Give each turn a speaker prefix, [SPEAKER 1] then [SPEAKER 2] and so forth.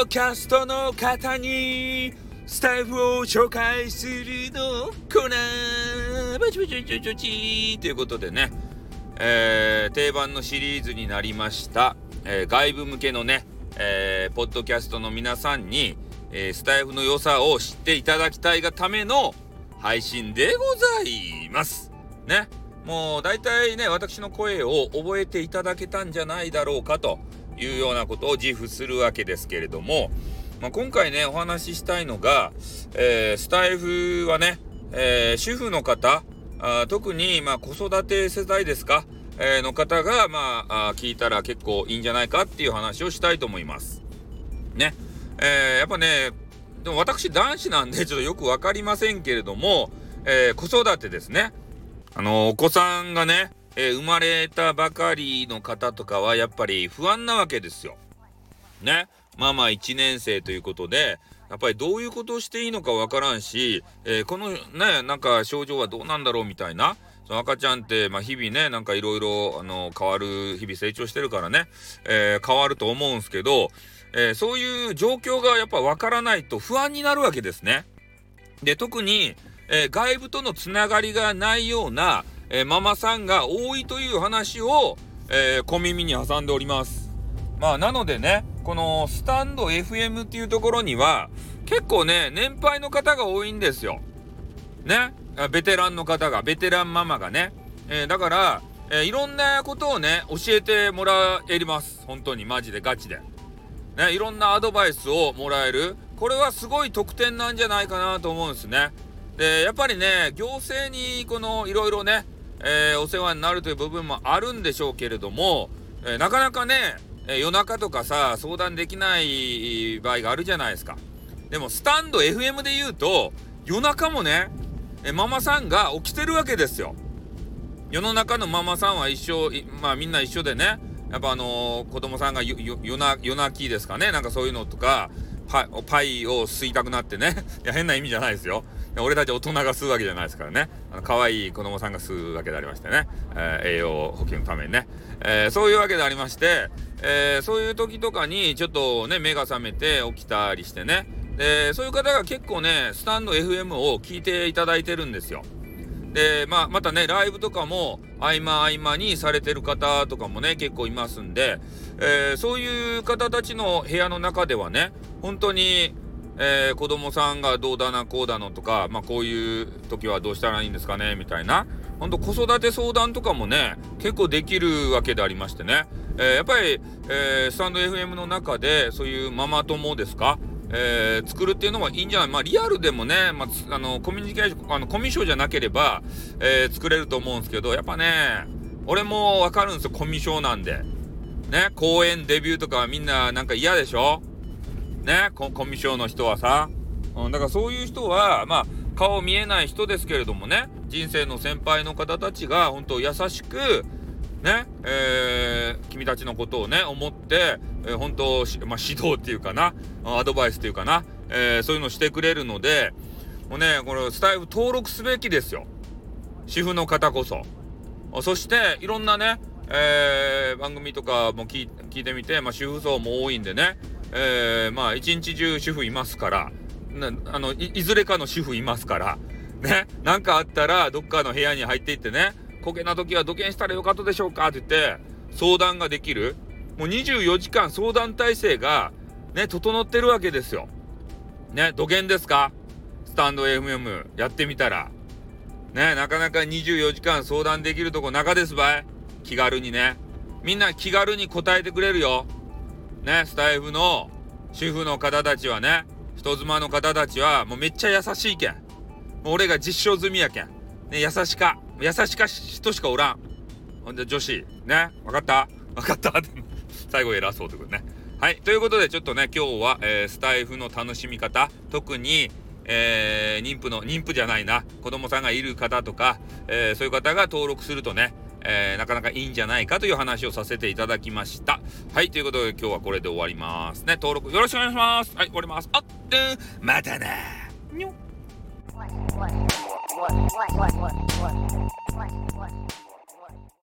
[SPEAKER 1] ドキャストの方にスタイフを紹介するのコーナーバチバチバチバチバチということでね、えー、定番のシリーズになりました、えー、外部向けのね、えー、ポッドキャストの皆さんに、え、スタイフの良さを知っていただきたいがための配信でございます。ね。もう大体ね、私の声を覚えていただけたんじゃないだろうかというようなことを自負するわけですけれども、まあ、今回ね、お話ししたいのが、えー、スタイフはね、えー、主婦の方、あ特に、まあ、子育て世代ですか、えー、の方が、まあ、聞いたら結構いいんじゃないかっていう話をしたいと思います。ね。えー、やっぱね、でも私男子なんでちょっとよくわかりませんけれども、えー、子育てですね。あの、お子さんがね、えー、生まれたばかりの方とかはやっぱり不安なわけですよ。ね。ママ1年生ということで、やっぱりどういうことをしていいのかわからんし、えー、このね、なんか症状はどうなんだろうみたいな。赤ちゃんって、まあ、日々ね、なんかいろいろ、あの、変わる、日々成長してるからね、えー、変わると思うんすけど、えー、そういう状況がやっぱわからないと不安になるわけですね。で、特に、え、外部とのつながりがないような、えー、ママさんが多いという話を、え小耳に挟んでおります。まあ、なのでね、このスタンド FM っていうところには、結構ね、年配の方が多いんですよ。ね？ベテランの方が、ベテランママがね。えだから、えいろんなことをね、教えてもらえます。本当に、マジで、ガチで。ね、いろんなアドバイスをもらえる。これはすごい特典なんじゃないかなと思うんですね。で、やっぱりね、行政にこのいろいろね、えー、お世話になるという部分もあるんでしょうけれども、えー、なかなかね、えー、夜中とかさ、相談できない場合があるじゃないですか。でも、スタンド FM で言うと、夜中もね、えママさんが起きてるわけですよ。世の中のママさんは一緒、まあみんな一緒でね、やっぱあのー、子供さんが夜泣きですかね、なんかそういうのとか、パパイを吸いたくなってね、いや変な意味じゃないですよ。俺たち大人が吸うわけじゃないですからね。あの可愛い子供さんが吸うわけでありましてね。えー、栄養補給のためにね。えー、そういうわけでありまして、えー、そういう時とかにちょっとね、目が覚めて起きたりしてね。で、そういう方が結構ね、スタンド FM を聞いていただいてるんですよ。で、まあ、またね、ライブとかも合間合間にされてる方とかもね、結構いますんで、えー、そういう方たちの部屋の中ではね、本当に、えー、子供さんがどうだな、こうだのとか、まあ、こういう時はどうしたらいいんですかね、みたいな、ほんと子育て相談とかもね、結構できるわけでありましてね、えー、やっぱり、えー、スタンド FM の中で、そういうママ友ですか、えー、作るっていうのはいいんじゃない。まあ、リアルでもね、まあ、あの、コミュニケーション、あの、コミュ障じゃなければ、えー、作れると思うんですけど、やっぱね、俺もわかるんですよ、コミュ障なんで。ね、公演デビューとかみんななんか嫌でしょ？ね、コミュ障の人はさ。うん、だからそういう人は、まあ、顔見えない人ですけれどもね、人生の先輩の方たちが、本当優しく、ね、えー、君たちのことをね、思って、えー、本当、まあ、指導っていうかな、アドバイスっていうかな、えー、そういうのしてくれるので、もうね、これ、スタイフ登録すべきですよ。主婦の方こそ。そして、いろんなね、えー、番組とかも聞いてみて、まあ、主婦層も多いんでね、えー、まあ、一日中主婦いますから、なあのい、ずれかの主婦いますから、ね、なんかあったら、どっかの部屋に入っていってね、こけな時は土下したらよかったでしょうかって言って、相談ができる。もう24時間相談体制が、ね、整ってるわけですよ。ね、土下ですか？スタンド FM やってみたら。ね、なかなか24時間相談できるとこ中ですばい。気軽にね。みんな気軽に答えてくれるよ。ね、スタイフの主婦の方たちはね、人妻の方たちはもうめっちゃ優しいけん。もう俺が実証済みやけん。ね、優しか。優しか人しかおらん。ほんで女子。ね。わかった？わかった？最後偉そうということね。はい。ということで、ちょっとね、今日は、えー、スタイフの楽しみ方、特に、えー、妊婦の、妊婦じゃないな、子供さんがいる方とか、えー、そういう方が登録するとね、えー、なかなかいいんじゃないかという話をさせていただきました。はい、ということで今日はこれで終わりますね。登録よろしくお願いします。はい、終わります。あっ、またなにょ。